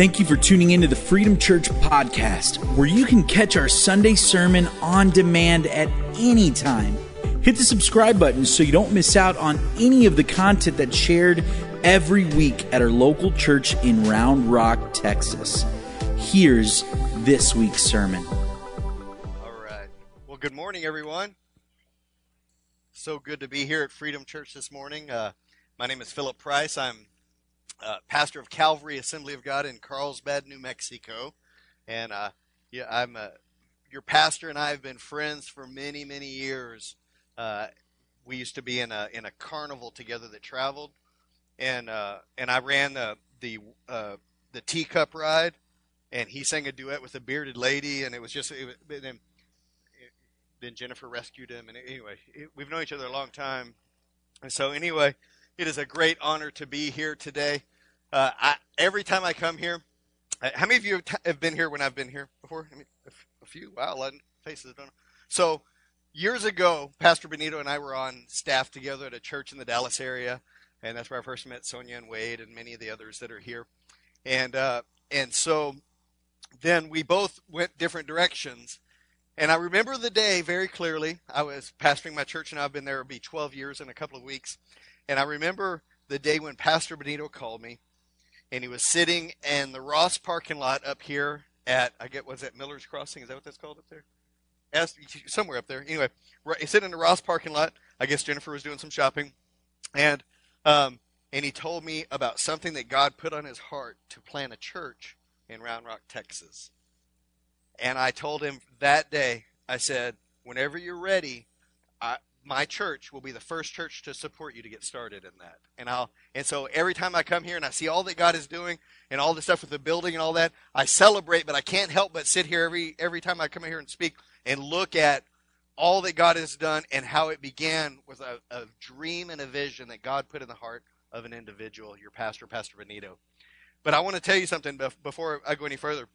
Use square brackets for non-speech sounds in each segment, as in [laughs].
Thank you for tuning into the Freedom Church podcast, where you can catch our Sunday sermon on demand at any time. Hit the subscribe button so you don't miss out on any of the content that's shared every week at our local church in Round Rock, Texas. Here's this week's sermon. All right. Well, good morning, everyone. So good to be here at Freedom Church this morning. Uh, my name is Philip Price. I'm uh, pastor of Calvary Assembly of God in Carlsbad, New Mexico, and uh, yeah, I'm uh, your pastor and I have been friends for many, many years. Uh, we used to be in a in a carnival together that traveled, and uh, and I ran the the uh, the teacup ride, and he sang a duet with a bearded lady, and it was just it was, then, then Jennifer rescued him, and anyway, it, we've known each other a long time, and so anyway, it is a great honor to be here today. Uh, I, every time I come here, uh, how many of you have been here when I've been here before? I mean, a few. Wow, a lot of faces. Don't know. So years ago, Pastor Benito and I were on staff together at a church in the Dallas area, and that's where I first met Sonia and Wade and many of the others that are here. And uh, and so then we both went different directions. And I remember the day very clearly. I was pastoring my church, and I've been there it'll be 12 years in a couple of weeks. And I remember the day when Pastor Benito called me and he was sitting in the Ross parking lot up here at I get was that Miller's Crossing? Is that what that's called up there? As, somewhere up there. Anyway, he's sitting in the Ross parking lot. I guess Jennifer was doing some shopping, and um, and he told me about something that God put on his heart to plant a church in Round Rock, Texas. And I told him that day. I said, whenever you're ready, I, my church will be the first church to support you to get started in that. And I'll and so every time I come here and I see all that God is doing and all the stuff with the building and all that, I celebrate, but I can't help but sit here every every time I come here and speak and look at all that God has done and how it began with a, a dream and a vision that God put in the heart of an individual, your pastor, Pastor Benito. But I want to tell you something before I go any further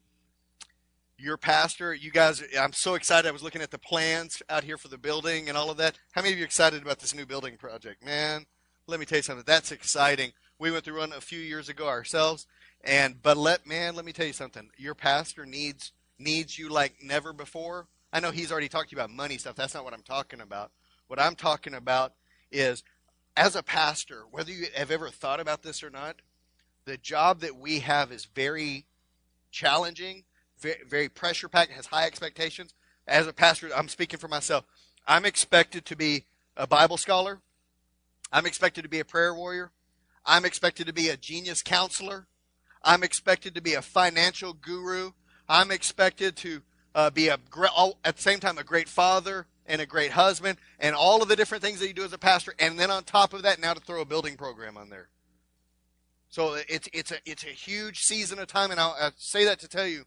your pastor. You guys, I'm so excited. I was looking at the plans out here for the building and all of that. How many of you excited about this new building project? Man, let me tell you something. That's exciting. We went through one a few years ago ourselves, and but let man, let me tell you something. Your pastor needs needs you like never before. I know he's already talked to you about money stuff. That's not what I'm talking about. What I'm talking about is as a pastor, whether you have ever thought about this or not, the job that we have is very challenging very, pressure packed, has high expectations. As a pastor, I'm speaking for myself. I'm expected to be a Bible scholar. I'm expected to be a prayer warrior. I'm expected to be a genius counselor. I'm expected to be a financial guru. I'm expected to uh, be a at the same time a great father and a great husband and all of the different things that you do as a pastor. And then on top of that, now to throw a building program on there. So it's it's a it's a huge season of time, and I'll, I'll say that to tell you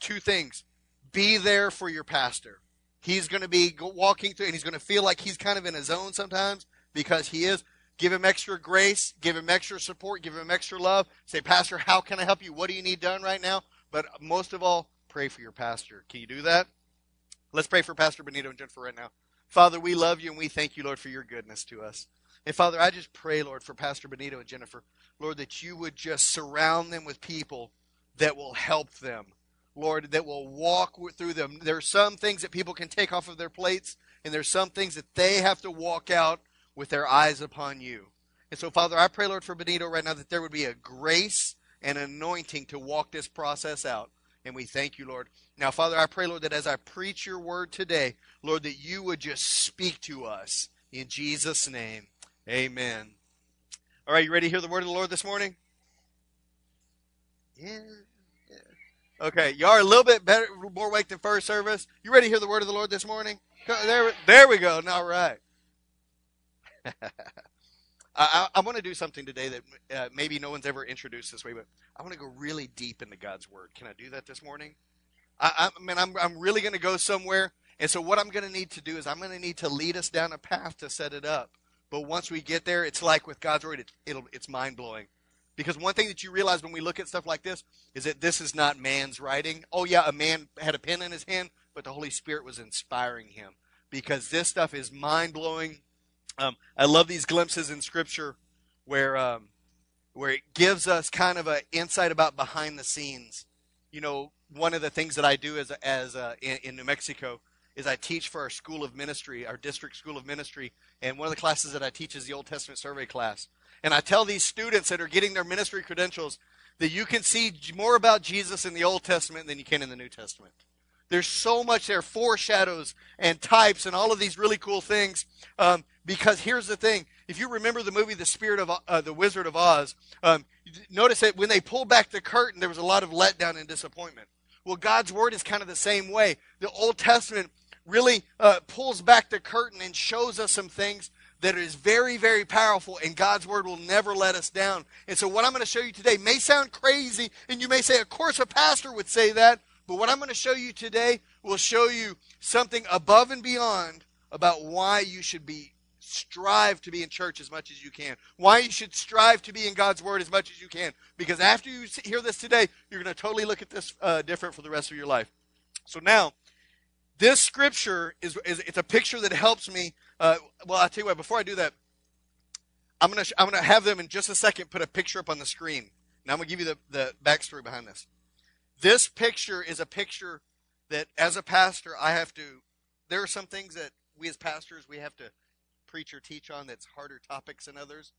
two things. Be there for your pastor. He's going to be walking through and he's going to feel like he's kind of in his zone sometimes because he is. Give him extra grace, give him extra support, give him extra love. Say, Pastor, how can I help you? What do you need done right now? But most of all, pray for your pastor. Can you do that? Let's pray for Pastor Benito and Jennifer right now. Father, we love you and we thank you, Lord, for your goodness to us. And Father, I just pray, Lord, for Pastor Benito and Jennifer, Lord, that you would just surround them with people that will help them Lord, that will walk through them. There are some things that people can take off of their plates, and there's some things that they have to walk out with their eyes upon you. And so, Father, I pray, Lord, for Benito right now that there would be a grace and anointing to walk this process out. And we thank you, Lord. Now, Father, I pray, Lord, that as I preach your word today, Lord, that you would just speak to us. In Jesus' name, amen. All right, you ready to hear the word of the Lord this morning? Yeah. Okay, y'all are a little bit better, more awake than first service. You ready to hear the word of the Lord this morning? There, there we go. All right. [laughs] I, I, want to do something today that uh, maybe no one's ever introduced this way, but I want to go really deep into God's Word. Can I do that this morning? I, I mean, I'm, I'm really going to go somewhere, and so what I'm going to need to do is I'm going to need to lead us down a path to set it up. But once we get there, it's like with God's Word, it, it'll, it's mind blowing. Because one thing that you realize when we look at stuff like this is that this is not man's writing. Oh, yeah, a man had a pen in his hand, but the Holy Spirit was inspiring him. Because this stuff is mind blowing. Um, I love these glimpses in Scripture where um, where it gives us kind of an insight about behind the scenes. You know, one of the things that I do as as uh, in, in New Mexico is I teach for our school of ministry, our district school of ministry, and one of the classes that I teach is the Old Testament survey class. And I tell these students that are getting their ministry credentials that you can see more about Jesus in the Old Testament than you can in the New Testament. There's so much there, foreshadows and types and all of these really cool things. Um, because here's the thing: if you remember the movie The Spirit of uh, the Wizard of Oz, um, notice that when they pulled back the curtain, there was a lot of letdown and disappointment. Well, God's word is kind of the same way. The Old Testament really uh, pulls back the curtain and shows us some things that is very, very powerful, and God's word will never let us down. And so, what I'm going to show you today may sound crazy, and you may say, Of course, a pastor would say that. But what I'm going to show you today will show you something above and beyond about why you should be strive to be in church as much as you can. Why you should strive to be in God's Word as much as you can. Because after you hear this today, you're going to totally look at this uh, different for the rest of your life. So now, this scripture is, is it's a picture that helps me. Uh, well, I'll tell you what. Before I do that, I'm gonna I'm gonna have them in just a second put a picture up on the screen. Now I'm gonna give you the the backstory behind this. This picture is a picture that, as a pastor, I have to. There are some things that we as pastors we have to preach or teach on that's harder topics than others.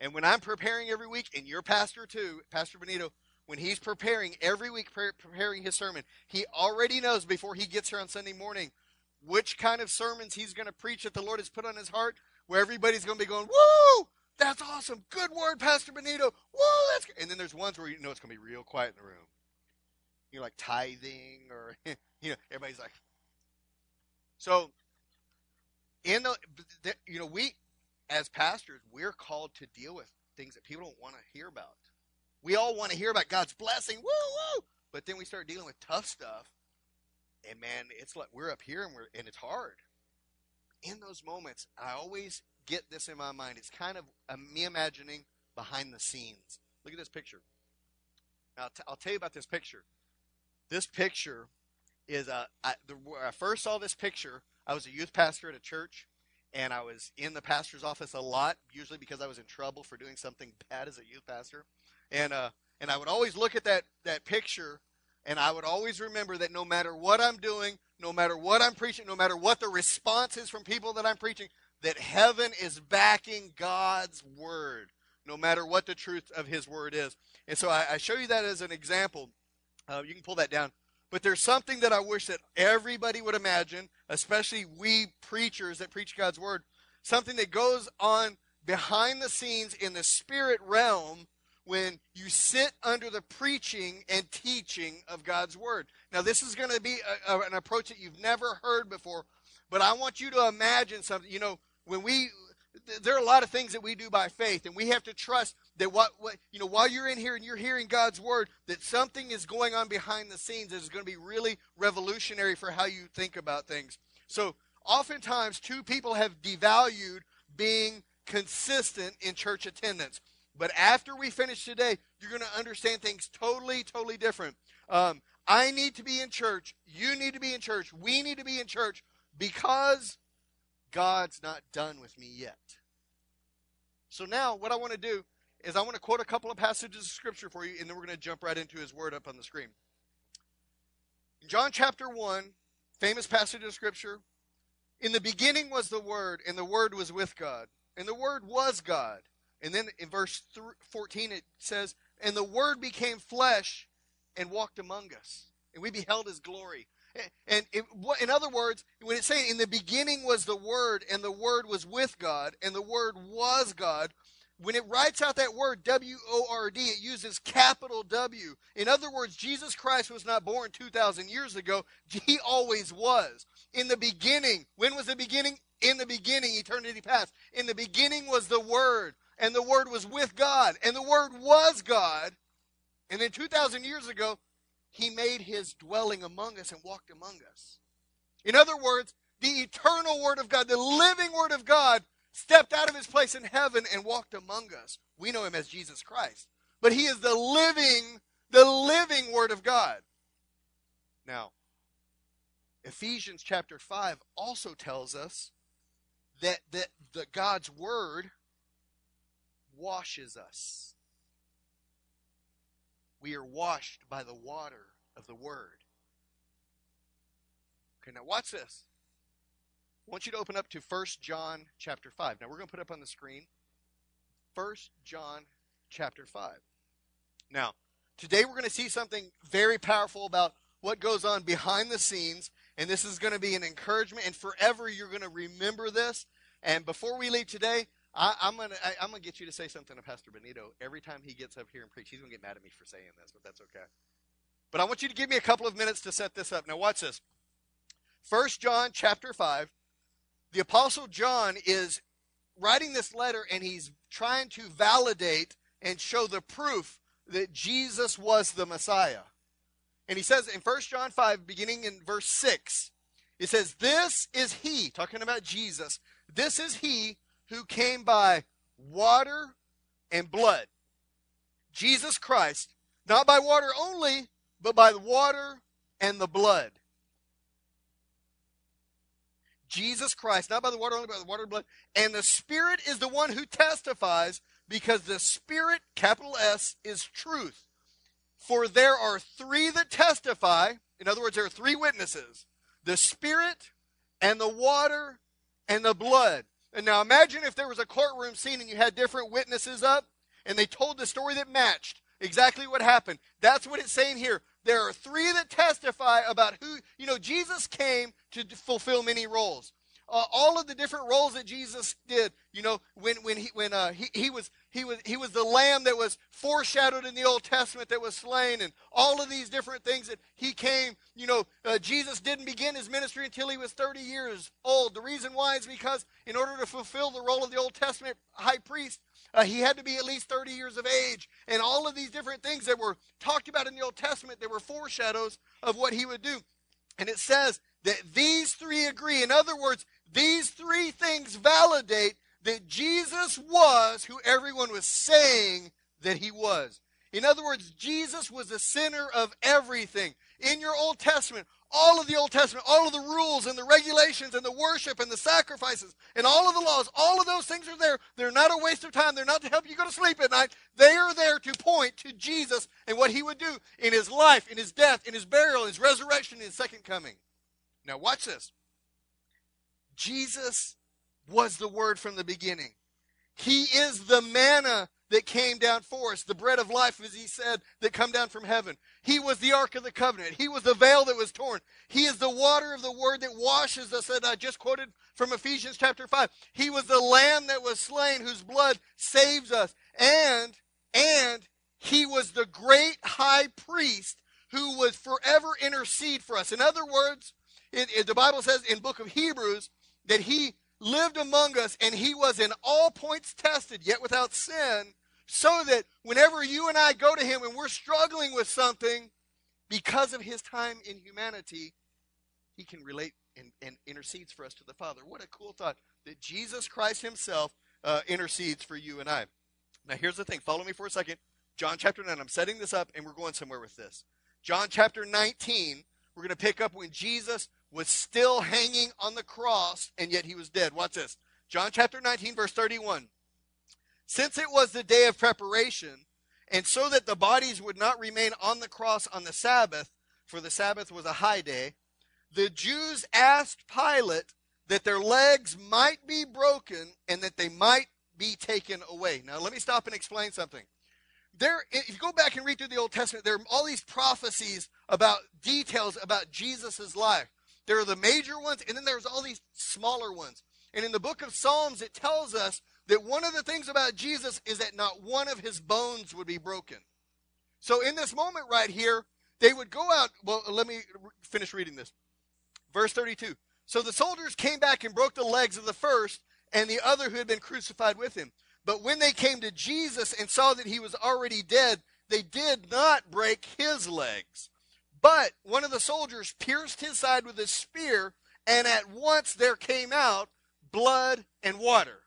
And when I'm preparing every week, and your pastor too, Pastor Benito, when he's preparing every week, preparing his sermon, he already knows before he gets here on Sunday morning which kind of sermons he's going to preach that the Lord has put on his heart, where everybody's going to be going, "Woo, that's awesome! Good word, Pastor Benito! Woo, that's." Good. And then there's ones where you know it's going to be real quiet in the room. You know, like tithing, or [laughs] you know, everybody's like. So, in the, you know, we as pastors, we're called to deal with things that people don't want to hear about. We all want to hear about God's blessing, woo woo, but then we start dealing with tough stuff, and man, it's like we're up here and we're and it's hard. In those moments, I always get this in my mind. It's kind of me imagining behind the scenes. Look at this picture. Now, I'll, t- I'll tell you about this picture. This picture is uh, I, the, where I first saw this picture. I was a youth pastor at a church, and I was in the pastor's office a lot, usually because I was in trouble for doing something [laughs] bad as a youth pastor. And uh, and I would always look at that that picture, and I would always remember that no matter what I'm doing, no matter what I'm preaching, no matter what the response is from people that I'm preaching, that heaven is backing God's word, no matter what the truth of His word is. And so I, I show you that as an example uh, you can pull that down. But there's something that I wish that everybody would imagine, especially we preachers that preach God's word, something that goes on behind the scenes in the spirit realm when you sit under the preaching and teaching of God's word. Now, this is going to be a, a, an approach that you've never heard before, but I want you to imagine something. You know, when we there are a lot of things that we do by faith, and we have to trust that what, what you know while you're in here and you're hearing God's word, that something is going on behind the scenes that is going to be really revolutionary for how you think about things. So oftentimes, two people have devalued being consistent in church attendance. But after we finish today, you're going to understand things totally, totally different. Um, I need to be in church. You need to be in church. We need to be in church because God's not done with me yet. So now, what I want to do is I want to quote a couple of passages of Scripture for you, and then we're going to jump right into His Word up on the screen. John chapter 1, famous passage of Scripture, in the beginning was the Word, and the Word was with God, and the Word was God. And then in verse 14 it says, And the Word became flesh and walked among us, and we beheld His glory. And it, in other words, when it's saying in the beginning was the Word, and the Word was with God, and the Word was God, when it writes out that word W O R D, it uses capital W. In other words, Jesus Christ was not born 2,000 years ago. He always was. In the beginning, when was the beginning? In the beginning, eternity past. In the beginning was the Word, and the Word was with God, and the Word was God. And then 2,000 years ago, he made his dwelling among us and walked among us. In other words, the eternal Word of God, the living Word of God, stepped out of his place in heaven and walked among us. We know him as Jesus Christ. But he is the living, the living Word of God. Now, Ephesians chapter 5 also tells us that, that the God's Word washes us. We are washed by the water of the Word. Okay, now watch this. I want you to open up to 1 John chapter 5. Now we're going to put up on the screen 1 John chapter 5. Now, today we're going to see something very powerful about what goes on behind the scenes, and this is going to be an encouragement, and forever you're going to remember this. And before we leave today, I, am gonna I, am gonna get you to say something to Pastor Benito every time he gets up here and preach. He's gonna get mad at me for saying this, but that's okay. But I want you to give me a couple of minutes to set this up. Now watch this. First John chapter five. The apostle John is writing this letter and he's trying to validate and show the proof that Jesus was the Messiah. And he says in 1 John 5, beginning in verse 6, it says, This is he, talking about Jesus, this is he who came by water and blood. Jesus Christ, not by water only, but by the water and the blood. Jesus Christ, not by the water only, but by the water and blood. And the Spirit is the one who testifies because the Spirit, capital S, is truth. For there are three that testify. In other words, there are three witnesses the Spirit and the water and the blood. And now imagine if there was a courtroom scene and you had different witnesses up and they told the story that matched exactly what happened. That's what it's saying here. There are three that testify about who, you know, Jesus came to fulfill many roles uh, all of the different roles that Jesus did. You know, when when he when uh, he, he was he was he was the lamb that was foreshadowed in the Old Testament that was slain, and all of these different things that he came. You know, uh, Jesus didn't begin his ministry until he was 30 years old. The reason why is because in order to fulfill the role of the Old Testament high priest, uh, he had to be at least 30 years of age. And all of these different things that were talked about in the Old Testament, they were foreshadows of what he would do. And it says that these three agree. In other words, these three things validate that Jesus was who everyone was saying that he was. In other words, Jesus was the center of everything. In your Old Testament, all of the Old Testament, all of the rules and the regulations and the worship and the sacrifices and all of the laws, all of those things are there. They're not a waste of time. They're not to help you go to sleep at night. They are there to point to Jesus and what he would do in his life, in his death, in his burial, in his resurrection, in his second coming. Now, watch this. Jesus was the Word from the beginning. He is the manna that came down for us, the bread of life, as he said, that come down from heaven. He was the Ark of the Covenant. He was the veil that was torn. He is the water of the Word that washes us, that I just quoted from Ephesians chapter 5. He was the Lamb that was slain, whose blood saves us. And, and, he was the great high priest who would forever intercede for us. In other words, it, it, the Bible says in book of Hebrews that he lived among us and he was in all points tested, yet without sin, so that whenever you and I go to him and we're struggling with something, because of his time in humanity, he can relate and, and intercedes for us to the Father. What a cool thought that Jesus Christ himself uh, intercedes for you and I. Now, here's the thing. Follow me for a second. John chapter 9. I'm setting this up and we're going somewhere with this. John chapter 19, we're going to pick up when Jesus was still hanging on the cross, and yet he was dead. Watch this. John chapter 19, verse 31. Since it was the day of preparation, and so that the bodies would not remain on the cross on the Sabbath, for the Sabbath was a high day, the Jews asked Pilate that their legs might be broken and that they might be taken away. Now, let me stop and explain something. There, if you go back and read through the Old Testament, there are all these prophecies about details about Jesus' life. There are the major ones, and then there's all these smaller ones. And in the book of Psalms, it tells us that one of the things about Jesus is that not one of his bones would be broken. So in this moment right here, they would go out. Well, let me finish reading this. Verse 32. So the soldiers came back and broke the legs of the first and the other who had been crucified with him. But when they came to Jesus and saw that he was already dead, they did not break his legs. But one of the soldiers pierced his side with a spear, and at once there came out blood and water.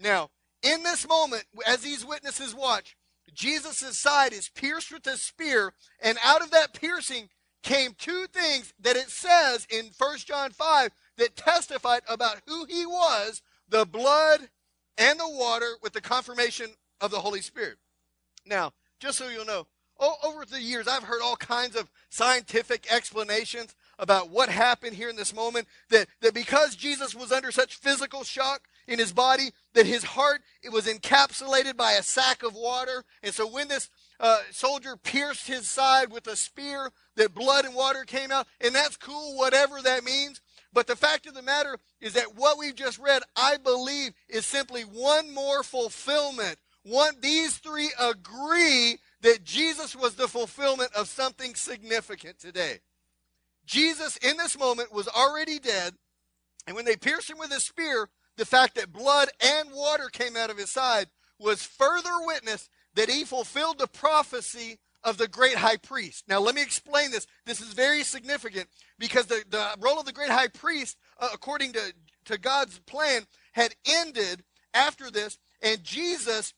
Now, in this moment, as these witnesses watch, Jesus' side is pierced with a spear, and out of that piercing came two things that it says in 1 John 5 that testified about who he was the blood and the water with the confirmation of the Holy Spirit. Now, just so you'll know, over the years, I've heard all kinds of scientific explanations about what happened here in this moment. That, that because Jesus was under such physical shock in his body, that his heart it was encapsulated by a sack of water. And so when this uh, soldier pierced his side with a spear, that blood and water came out. And that's cool, whatever that means. But the fact of the matter is that what we've just read, I believe, is simply one more fulfillment. One, these three agree that Jesus was the fulfillment of something significant today. Jesus, in this moment, was already dead. And when they pierced him with a spear, the fact that blood and water came out of his side was further witness that he fulfilled the prophecy of the great high priest. Now, let me explain this. This is very significant because the, the role of the great high priest, uh, according to, to God's plan, had ended after this, and Jesus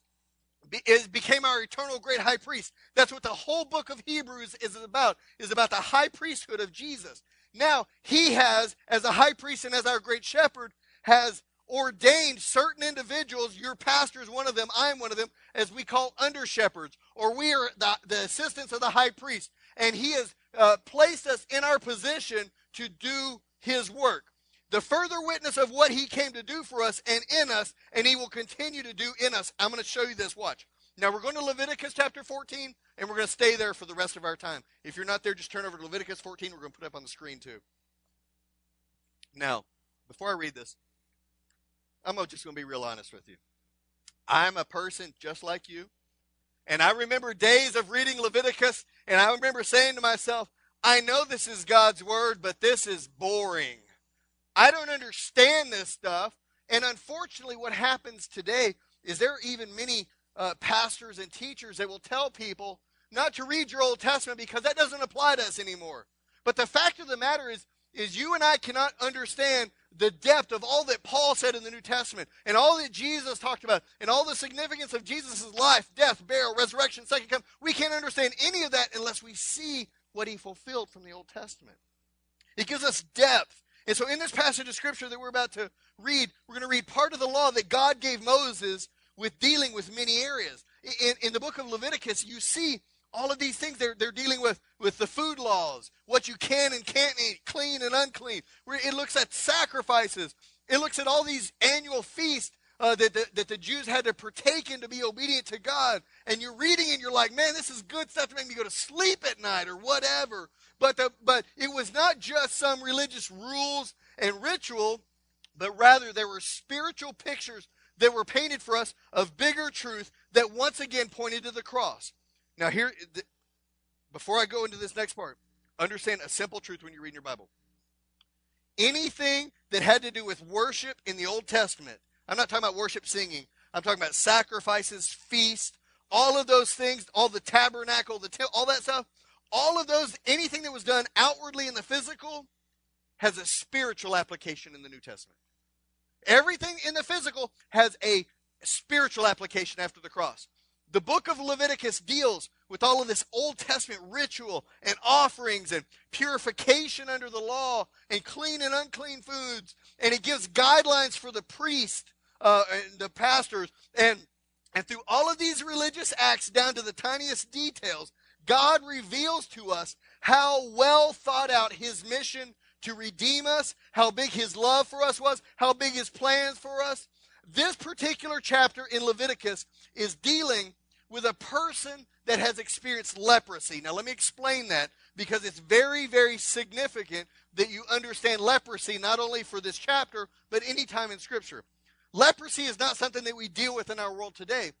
is, became our eternal great high priest. That's what the whole book of Hebrews is about, is about the high priesthood of Jesus. Now, he has, as a high priest and as our great shepherd, has ordained certain individuals, your pastor is one of them, I'm one of them, as we call under shepherds, or we are the, the assistants of the high priest. And he has uh, placed us in our position to do his work. The further witness of what he came to do for us and in us, and he will continue to do in us. I'm going to show you this. Watch. Now we're going to Leviticus chapter 14, and we're going to stay there for the rest of our time. If you're not there, just turn over to Leviticus 14. We're going to put it up on the screen too. Now, before I read this, I'm just going to be real honest with you. I'm a person just like you. And I remember days of reading Leviticus, and I remember saying to myself, I know this is God's word, but this is boring. I don't understand this stuff. And unfortunately, what happens today is there are even many uh, pastors and teachers that will tell people not to read your Old Testament because that doesn't apply to us anymore. But the fact of the matter is, is you and I cannot understand the depth of all that Paul said in the New Testament and all that Jesus talked about and all the significance of Jesus' life, death, burial, resurrection, second coming. We can't understand any of that unless we see what he fulfilled from the Old Testament. It gives us depth. And so in this passage of scripture that we're about to read, we're going to read part of the law that God gave Moses with dealing with many areas. In, in the book of Leviticus, you see all of these things. They're, they're dealing with with the food laws what you can and can't eat clean and unclean. It looks at sacrifices. It looks at all these annual feasts uh, that, the, that the jews had to partake in to be obedient to god. And you're reading and you're like man this is good stuff to make me go to sleep at night or whatever. But the, but it was not just some religious rules and ritual but rather there were spiritual pictures that were painted for us of bigger truth that once again pointed to the cross. Now, here, before I go into this next part, understand a simple truth when you read your Bible. Anything that had to do with worship in the Old Testament, I'm not talking about worship singing, I'm talking about sacrifices, feast, all of those things, all the tabernacle, the all that stuff, all of those, anything that was done outwardly in the physical has a spiritual application in the New Testament. Everything in the physical has a spiritual application after the cross. The book of Leviticus deals with all of this Old Testament ritual and offerings and purification under the law and clean and unclean foods. And it gives guidelines for the priest uh, and the pastors. And, and through all of these religious acts, down to the tiniest details, God reveals to us how well thought out his mission to redeem us, how big his love for us was, how big his plans for us. This particular chapter in Leviticus is dealing with a person that has experienced leprosy. Now, let me explain that because it's very, very significant that you understand leprosy not only for this chapter, but any time in Scripture. Leprosy is not something that we deal with in our world today,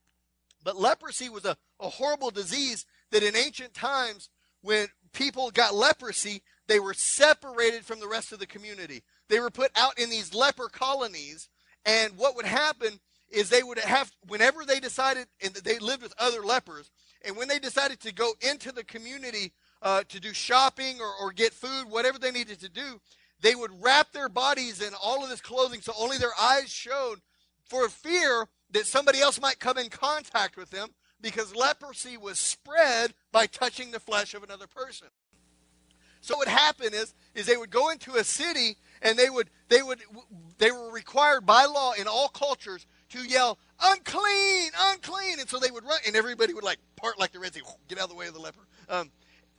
but leprosy was a, a horrible disease that in ancient times, when people got leprosy, they were separated from the rest of the community. They were put out in these leper colonies, and what would happen is they would have whenever they decided and they lived with other lepers and when they decided to go into the community uh, to do shopping or, or get food whatever they needed to do they would wrap their bodies in all of this clothing so only their eyes showed for fear that somebody else might come in contact with them because leprosy was spread by touching the flesh of another person so what happened is is they would go into a city and they would they would they were required by law in all cultures to yell, unclean, unclean. And so they would run, and everybody would like part like the Red Sea, get out of the way of the leper. Um,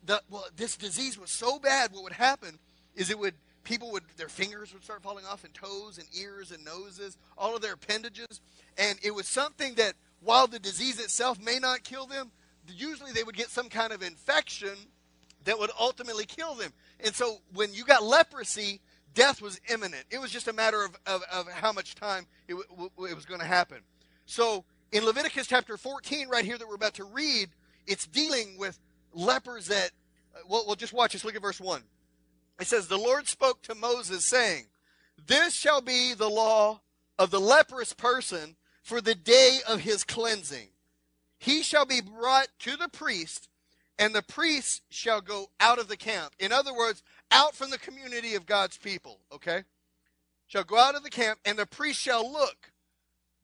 the, well, this disease was so bad, what would happen is it would, people would, their fingers would start falling off, and toes, and ears, and noses, all of their appendages. And it was something that, while the disease itself may not kill them, usually they would get some kind of infection that would ultimately kill them. And so when you got leprosy, death was imminent. It was just a matter of, of, of how much time it, w- it was going to happen. So in Leviticus chapter 14, right here that we're about to read, it's dealing with lepers that, uh, well, well, just watch this. Look at verse 1. It says, The Lord spoke to Moses, saying, This shall be the law of the leprous person for the day of his cleansing. He shall be brought to the priest, and the priest shall go out of the camp. In other words, out from the community of God's people, okay? Shall go out of the camp, and the priest shall look.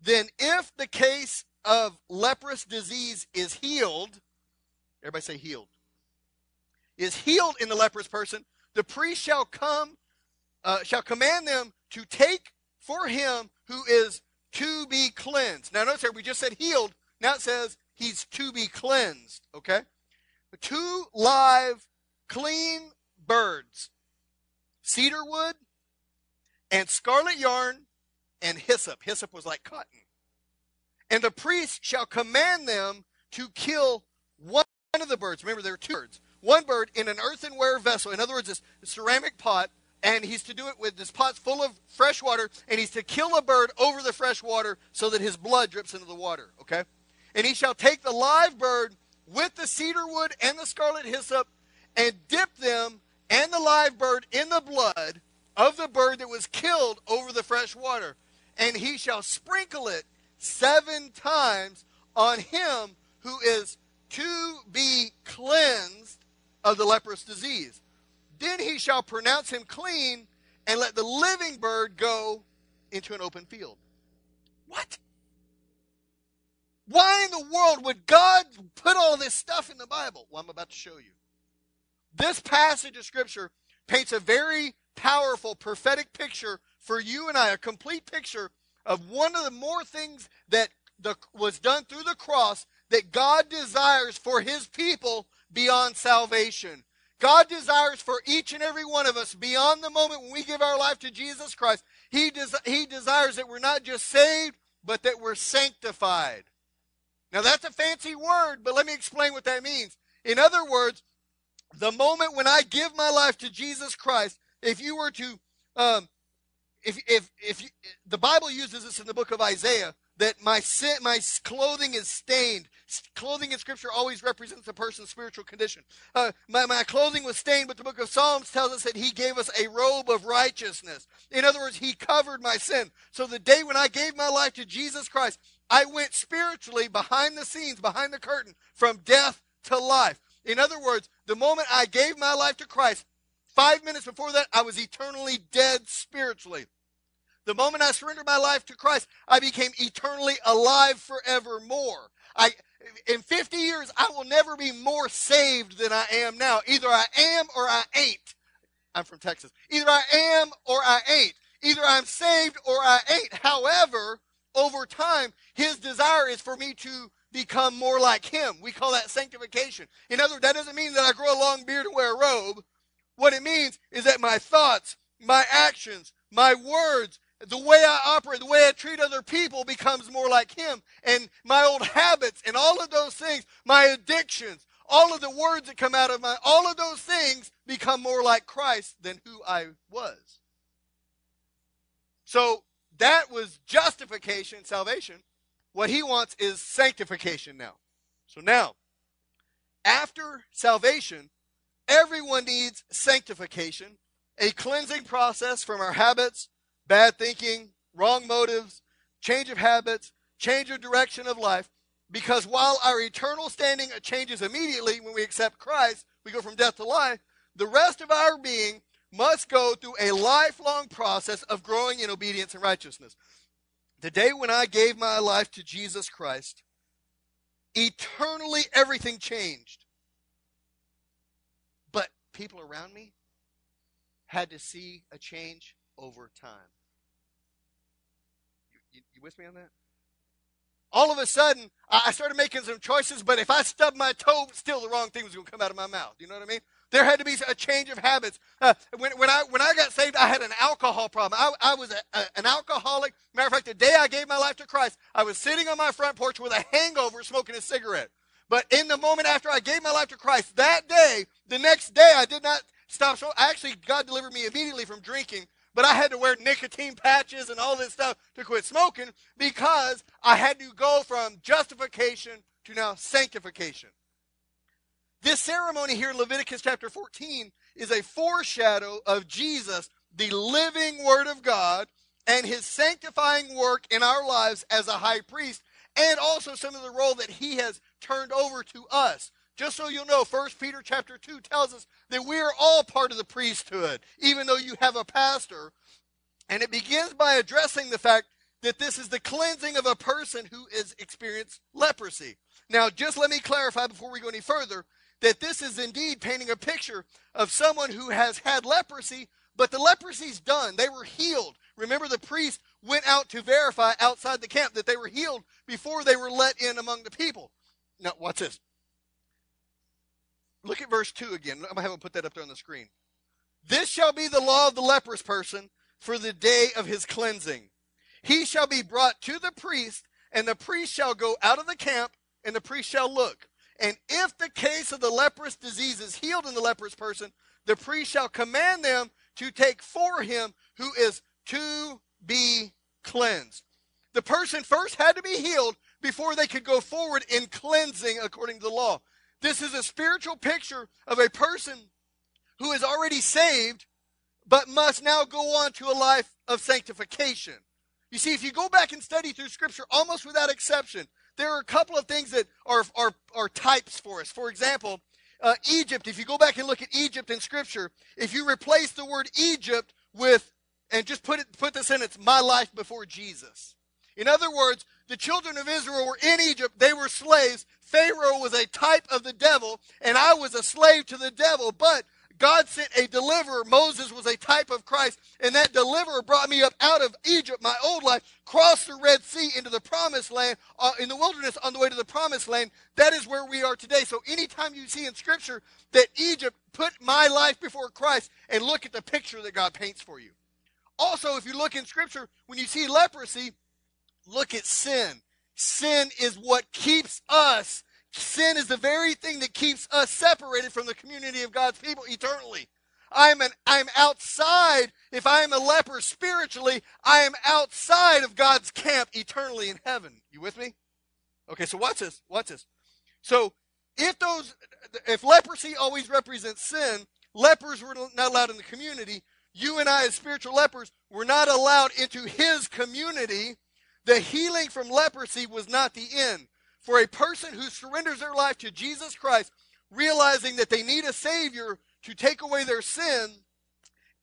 Then, if the case of leprous disease is healed, everybody say healed, is healed in the leprous person, the priest shall come, uh, shall command them to take for him who is to be cleansed. Now, notice here, we just said healed. Now it says he's to be cleansed, okay? Two live, clean birds, cedar wood, and scarlet yarn, and hyssop. Hyssop was like cotton. And the priest shall command them to kill one of the birds. Remember, there are two birds. One bird in an earthenware vessel. In other words, this ceramic pot. And he's to do it with this pot's full of fresh water. And he's to kill a bird over the fresh water so that his blood drips into the water. Okay? And he shall take the live bird with the cedar wood and the scarlet hyssop and dip them and the live bird in the blood of the bird that was killed over the fresh water. And he shall sprinkle it seven times on him who is to be cleansed of the leprous disease. Then he shall pronounce him clean and let the living bird go into an open field. What? Why in the world would God put all this stuff in the Bible? Well, I'm about to show you. This passage of Scripture paints a very powerful prophetic picture for you and I, a complete picture of one of the more things that the, was done through the cross that God desires for his people beyond salvation. God desires for each and every one of us beyond the moment when we give our life to Jesus Christ. He, des- he desires that we're not just saved, but that we're sanctified. Now that's a fancy word, but let me explain what that means. In other words, the moment when I give my life to Jesus Christ, if you were to um, if if if you, the Bible uses this in the book of Isaiah that my sin, my clothing is stained. Clothing in Scripture always represents a person's spiritual condition. Uh, my, my clothing was stained, but the book of Psalms tells us that He gave us a robe of righteousness. In other words, He covered my sin. So the day when I gave my life to Jesus Christ, I went spiritually behind the scenes, behind the curtain, from death to life. In other words, the moment I gave my life to Christ, five minutes before that, I was eternally dead spiritually. The moment I surrendered my life to Christ, I became eternally alive forevermore. I, in 50 years, I will never be more saved than I am now. Either I am or I ain't. I'm from Texas. Either I am or I ain't. Either I'm saved or I ain't. However, over time, his desire is for me to become more like him. We call that sanctification. In other words, that doesn't mean that I grow a long beard and wear a robe. What it means is that my thoughts, my actions, my words, the way I operate, the way I treat other people becomes more like Him. And my old habits and all of those things, my addictions, all of the words that come out of my, all of those things become more like Christ than who I was. So that was justification, salvation. What He wants is sanctification now. So now, after salvation, everyone needs sanctification, a cleansing process from our habits bad thinking, wrong motives, change of habits, change of direction of life. Because while our eternal standing changes immediately when we accept Christ, we go from death to life, the rest of our being must go through a lifelong process of growing in obedience and righteousness. The day when I gave my life to Jesus Christ, eternally everything changed. But people around me had to see a change over time. With me on that? all of a sudden, I started making some choices, but if I stubbed my toe, still the wrong thing was going to come out of my mouth. You know what I mean? There had to be a change of habits. Uh, when, when, I, when I got saved, I had an alcohol problem. I, I was a, a, an alcoholic. Matter of fact, the day I gave my life to Christ, I was sitting on my front porch with a hangover smoking a cigarette. But in the moment after I gave my life to Christ, that day, the next day, I did not stop. So actually, God delivered me immediately from drinking but I had to wear nicotine patches and all this stuff to quit smoking because I had to go from justification to now sanctification. This ceremony here in Leviticus chapter 14 is a foreshadow of Jesus, the living Word of God, and his sanctifying work in our lives as a high priest, and also some of the role that he has turned over to us. Just so you'll know, 1 Peter chapter 2 tells us that we are all part of the priesthood, even though you have a pastor. And it begins by addressing the fact that this is the cleansing of a person who has experienced leprosy. Now, just let me clarify before we go any further that this is indeed painting a picture of someone who has had leprosy, but the leprosy's done. They were healed. Remember, the priest went out to verify outside the camp that they were healed before they were let in among the people. Now, watch this. Look at verse 2 again. I'm going to have him put that up there on the screen. This shall be the law of the leprous person for the day of his cleansing. He shall be brought to the priest, and the priest shall go out of the camp, and the priest shall look. And if the case of the leprous disease is healed in the leprous person, the priest shall command them to take for him who is to be cleansed. The person first had to be healed before they could go forward in cleansing according to the law. This is a spiritual picture of a person who is already saved, but must now go on to a life of sanctification. You see, if you go back and study through Scripture, almost without exception, there are a couple of things that are, are, are types for us. For example, uh, Egypt, if you go back and look at Egypt in Scripture, if you replace the word Egypt with, and just put, it, put this in, it's my life before Jesus. In other words, the children of Israel were in Egypt, they were slaves, Pharaoh was a type of the devil, and I was a slave to the devil. But God sent a deliverer. Moses was a type of Christ, and that deliverer brought me up out of Egypt, my old life, crossed the Red Sea into the promised land, uh, in the wilderness on the way to the promised land. That is where we are today. So anytime you see in Scripture that Egypt put my life before Christ, and look at the picture that God paints for you. Also, if you look in Scripture, when you see leprosy, look at sin. Sin is what keeps us. Sin is the very thing that keeps us separated from the community of God's people eternally. I'm an I'm outside. If I am a leper spiritually, I am outside of God's camp eternally in heaven. You with me? Okay, so watch this. Watch this. So if those if leprosy always represents sin, lepers were not allowed in the community. You and I, as spiritual lepers, were not allowed into his community the healing from leprosy was not the end. For a person who surrenders their life to Jesus Christ, realizing that they need a Savior to take away their sin,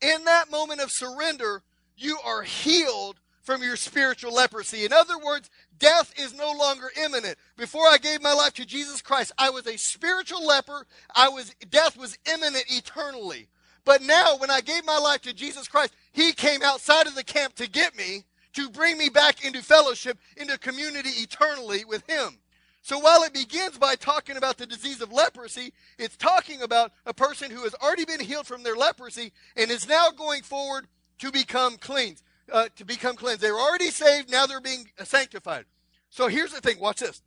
in that moment of surrender, you are healed from your spiritual leprosy. In other words, death is no longer imminent. Before I gave my life to Jesus Christ, I was a spiritual leper. I was death was imminent eternally. But now when I gave my life to Jesus Christ, he came outside of the camp to get me to bring me back into fellowship, into community eternally with Him. So while it begins by talking about the disease of leprosy, it's talking about a person who has already been healed from their leprosy and is now going forward to become cleansed. Uh, to become cleansed. They were already saved, now they're being sanctified. So here's the thing watch this.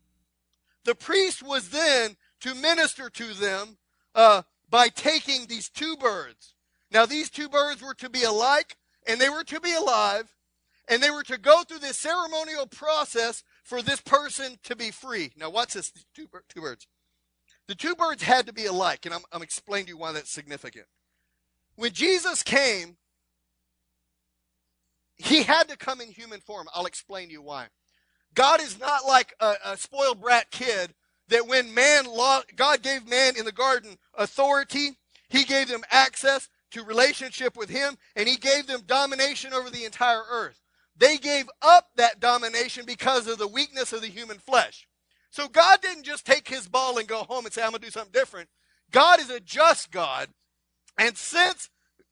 The priest was then to minister to them uh, by taking these two birds. Now, these two birds were to be alike and they were to be alive, and they were to go through this ceremonial process for this person to be free. Now, what's this? Two, two birds. The two birds had to be alike, and I'm, I'm explaining to you why that's significant. When Jesus came, he had to come in human form. I'll explain to you why. God is not like a, a spoiled brat kid that when man law, God gave man in the garden authority, he gave them access to relationship with him, and he gave them domination over the entire earth. They gave up that domination because of the weakness of the human flesh. So God didn't just take his ball and go home and say, I'm going to do something different. God is a just God. And since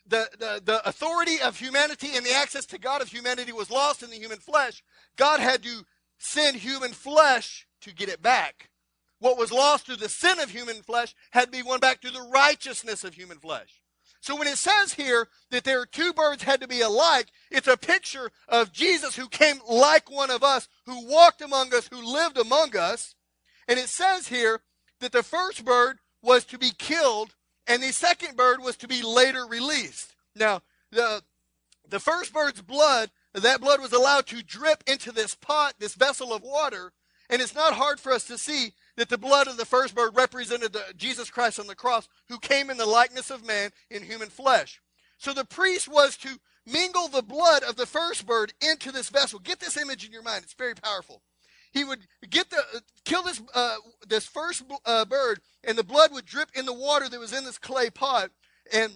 the, the, the authority of humanity and the access to God of humanity was lost in the human flesh, God had to send human flesh to get it back. What was lost through the sin of human flesh had to be won back through the righteousness of human flesh. So when it says here that there are two birds had to be alike, it's a picture of Jesus who came like one of us, who walked among us, who lived among us. And it says here that the first bird was to be killed and the second bird was to be later released. Now, the the first bird's blood, that blood was allowed to drip into this pot, this vessel of water, and it's not hard for us to see that the blood of the first bird represented the, Jesus Christ on the cross, who came in the likeness of man in human flesh. So the priest was to mingle the blood of the first bird into this vessel. Get this image in your mind; it's very powerful. He would get the kill this uh, this first uh, bird, and the blood would drip in the water that was in this clay pot, and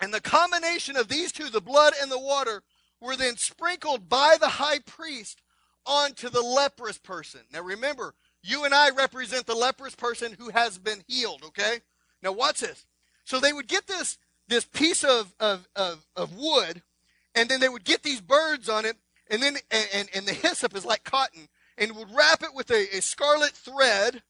and the combination of these two, the blood and the water, were then sprinkled by the high priest onto the leprous person. Now remember, you and I represent the leprous person who has been healed, okay? Now watch this. So they would get this this piece of, of, of, of wood, and then they would get these birds on it, and then and, and and the hyssop is like cotton, and would wrap it with a, a scarlet thread.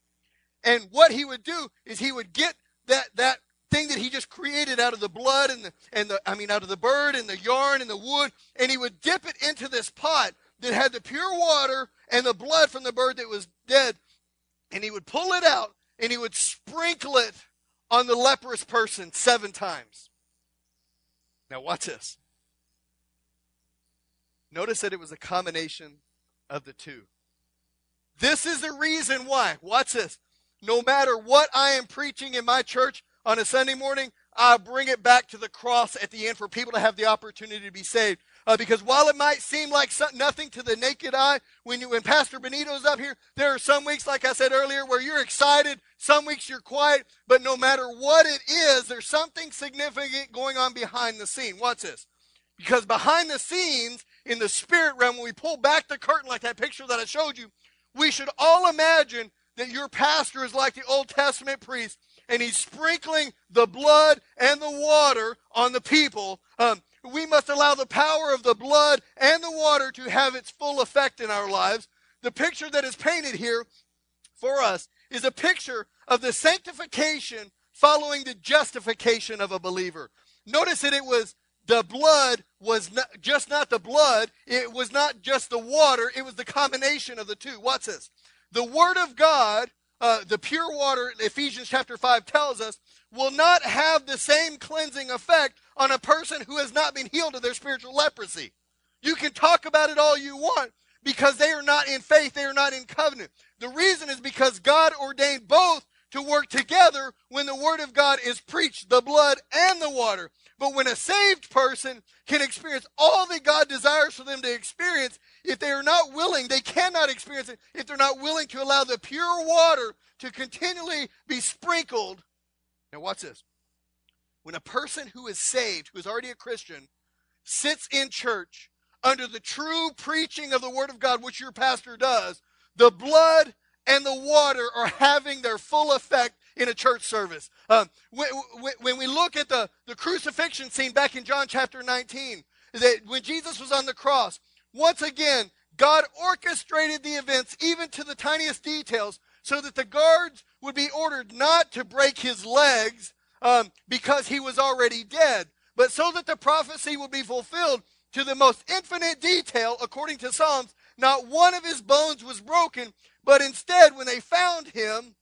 And what he would do is he would get that that thing that he just created out of the blood and the and the I mean out of the bird and the yarn and the wood, and he would dip it into this pot that had the pure water and the blood from the bird that was dead, and he would pull it out and he would sprinkle it on the leprous person seven times. Now watch this. Notice that it was a combination of the two. This is the reason why. Watch this. No matter what I am preaching in my church, on a Sunday morning, I bring it back to the cross at the end for people to have the opportunity to be saved. Uh, because while it might seem like nothing to the naked eye, when you, when Pastor Benito's up here, there are some weeks, like I said earlier, where you're excited. Some weeks you're quiet. But no matter what it is, there's something significant going on behind the scene. What's this? Because behind the scenes, in the spirit realm, when we pull back the curtain like that picture that I showed you, we should all imagine that your pastor is like the Old Testament priest and he's sprinkling the blood and the water on the people. Um, we must allow the power of the blood and the water to have its full effect in our lives. The picture that is painted here for us is a picture of the sanctification following the justification of a believer. Notice that it was the blood was not, just not the blood, it was not just the water, it was the combination of the two. What's this? The Word of God uh, the pure water, Ephesians chapter 5 tells us, will not have the same cleansing effect on a person who has not been healed of their spiritual leprosy. You can talk about it all you want because they are not in faith, they are not in covenant. The reason is because God ordained both to work together when the word of God is preached, the blood and the water. But when a saved person can experience all that God desires for them to experience, if they are not willing, they cannot experience it if they're not willing to allow the pure water to continually be sprinkled. Now, watch this. When a person who is saved, who is already a Christian, sits in church under the true preaching of the Word of God, which your pastor does, the blood and the water are having their full effect in a church service. Um, when, when, we look at the, the crucifixion scene back in John chapter 19, that when Jesus was on the cross, once again, God orchestrated the events even to the tiniest details so that the guards would be ordered not to break his legs um, because he was already dead, but so that the prophecy would be fulfilled to the most infinite detail, according to Psalms, not one of his bones was broken, but instead, when they found him,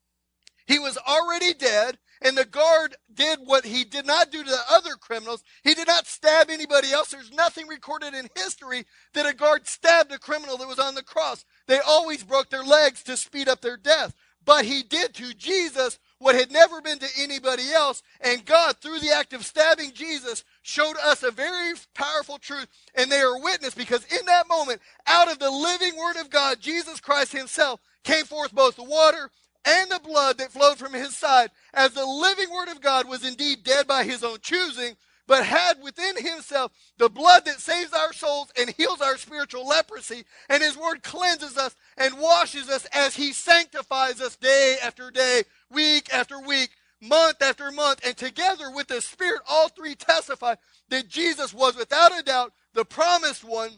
he was already dead, and the guard did what he did not do to the other criminals. He did not stab anybody else. There's nothing recorded in history that a guard stabbed a criminal that was on the cross. They always broke their legs to speed up their death. But he did to Jesus what had never been to anybody else. And God, through the act of stabbing Jesus, showed us a very powerful truth. And they are witness because in that moment, out of the living word of God, Jesus Christ himself came forth both the water and the blood that flowed from his side, as the living word of God was indeed dead by his own choosing, but had within himself the blood that saves our souls and heals our spiritual leprosy. And his word cleanses us and washes us as he sanctifies us day after day, week after week, month after month. And together with the Spirit, all three testify that Jesus was without a doubt the promised one,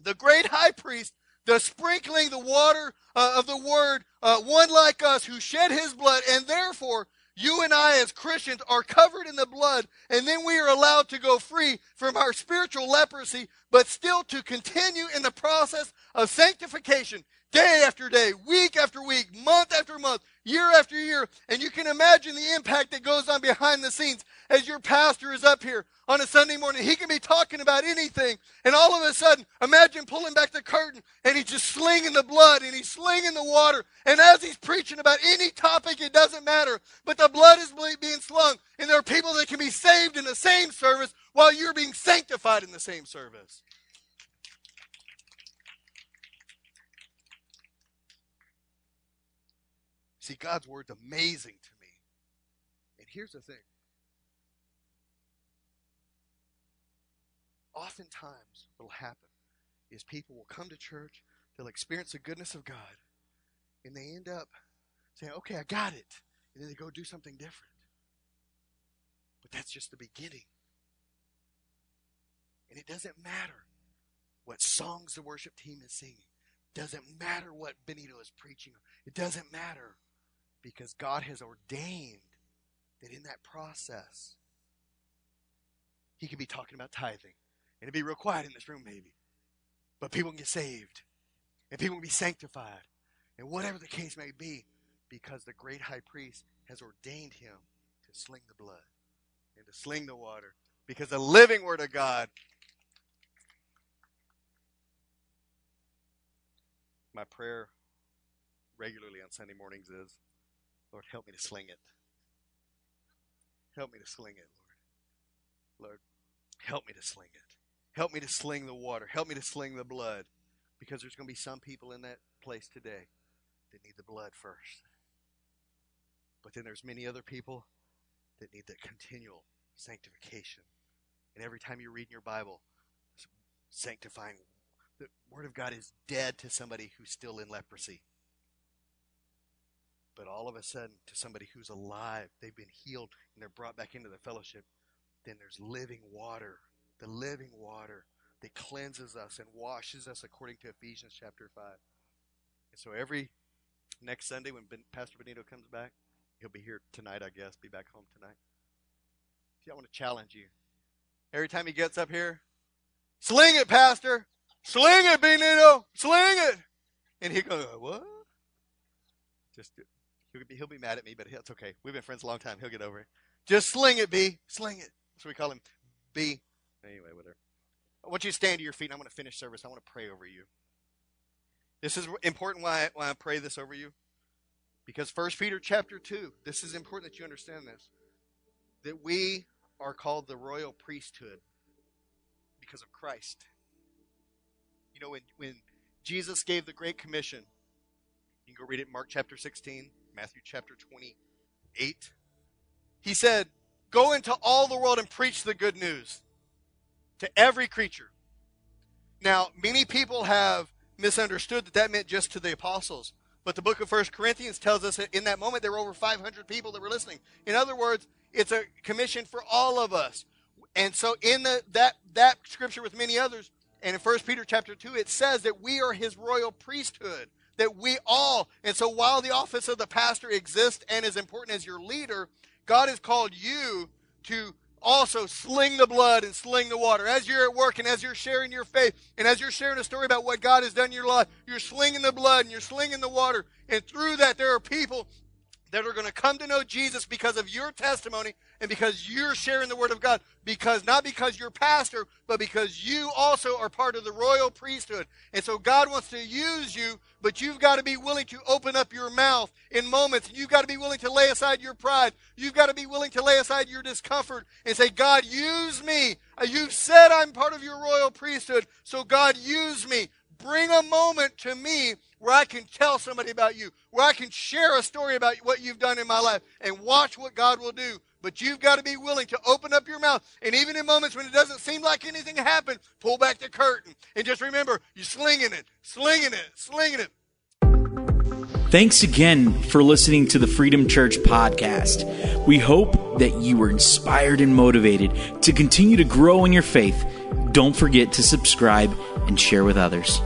the great high priest the sprinkling the water uh, of the word, uh, one like us who shed his blood, and therefore you and I, as Christians, are covered in the blood, and then we are allowed to go free from our spiritual leprosy, but still to continue in the process of sanctification day after day, week after week, month after month, year after year. And you can imagine the impact that goes on behind the scenes as your pastor is up here on a Sunday morning. He can be talking about anything, and all of a sudden, imagine pulling back the curtain and he's just slinging the blood and he's slinging the water. And as he's preaching about any topic, it doesn't matter. But the blood is being slung, and there are people that can be saved in the same service while you're being sanctified in the same service. See, God's word's amazing to me. And here's the thing. Oftentimes, what'll happen is people will come to church, they'll experience the goodness of God, and they end up saying, okay, I got it. And then they go do something different. But that's just the beginning. And it doesn't matter what songs the worship team is singing. It doesn't matter what Benito is preaching. It doesn't matter because God has ordained that in that process, He could be talking about tithing. And it'd be real quiet in this room, maybe. But people can get saved. And people can be sanctified. And whatever the case may be, because the great high priest has ordained him to sling the blood and to sling the water. Because the living word of God my prayer regularly on Sunday mornings is Lord, help me to sling it. Help me to sling it, Lord. Lord, help me to sling it. Help me to sling the water. Help me to sling the blood. Because there's going to be some people in that place today that need the blood first. But then there's many other people that need the continual sanctification. And every time you're reading your Bible, sanctifying, the Word of God is dead to somebody who's still in leprosy. But all of a sudden, to somebody who's alive, they've been healed and they're brought back into the fellowship, then there's living water. The living water that cleanses us and washes us according to Ephesians chapter 5. And so every next Sunday when ben, Pastor Benito comes back, he'll be here tonight, I guess, be back home tonight. See, I want to challenge you. Every time he gets up here, sling it, Pastor. Sling it, Benito. Sling it. And he goes, what? Just He'll be, he'll be mad at me, but it's okay. We've been friends a long time. He'll get over it. Just sling it, B. Sling it. That's what we call him. B. Anyway, whatever. I want you to stand to your feet. and I'm going to finish service. I want to pray over you. This is important why I, why I pray this over you. Because First Peter chapter 2, this is important that you understand this. That we are called the royal priesthood because of Christ. You know, when, when Jesus gave the Great Commission, you can go read it in Mark chapter 16. Matthew chapter 28. He said, Go into all the world and preach the good news to every creature. Now, many people have misunderstood that that meant just to the apostles. But the book of First Corinthians tells us that in that moment there were over 500 people that were listening. In other words, it's a commission for all of us. And so in the, that, that scripture with many others, and in First Peter chapter 2, it says that we are his royal priesthood that we all, and so while the office of the pastor exists and is important as your leader, God has called you to also sling the blood and sling the water. As you're at work and as you're sharing your faith and as you're sharing a story about what God has done in your life, you're slinging the blood and you're slinging the water. And through that, there are people that are going to come to know Jesus because of your testimony and because you're sharing the word of God. Because not because you're pastor, but because you also are part of the royal priesthood. And so God wants to use you, but you've got to be willing to open up your mouth in moments. You've got to be willing to lay aside your pride. You've got to be willing to lay aside your discomfort and say, God, use me. You've said I'm part of your royal priesthood, so God, use me. Bring a moment to me where I can tell somebody about you, where I can share a story about what you've done in my life and watch what God will do. But you've got to be willing to open up your mouth. And even in moments when it doesn't seem like anything happened, pull back the curtain. And just remember, you're slinging it, slinging it, slinging it. Thanks again for listening to the Freedom Church podcast. We hope that you were inspired and motivated to continue to grow in your faith. Don't forget to subscribe and share with others.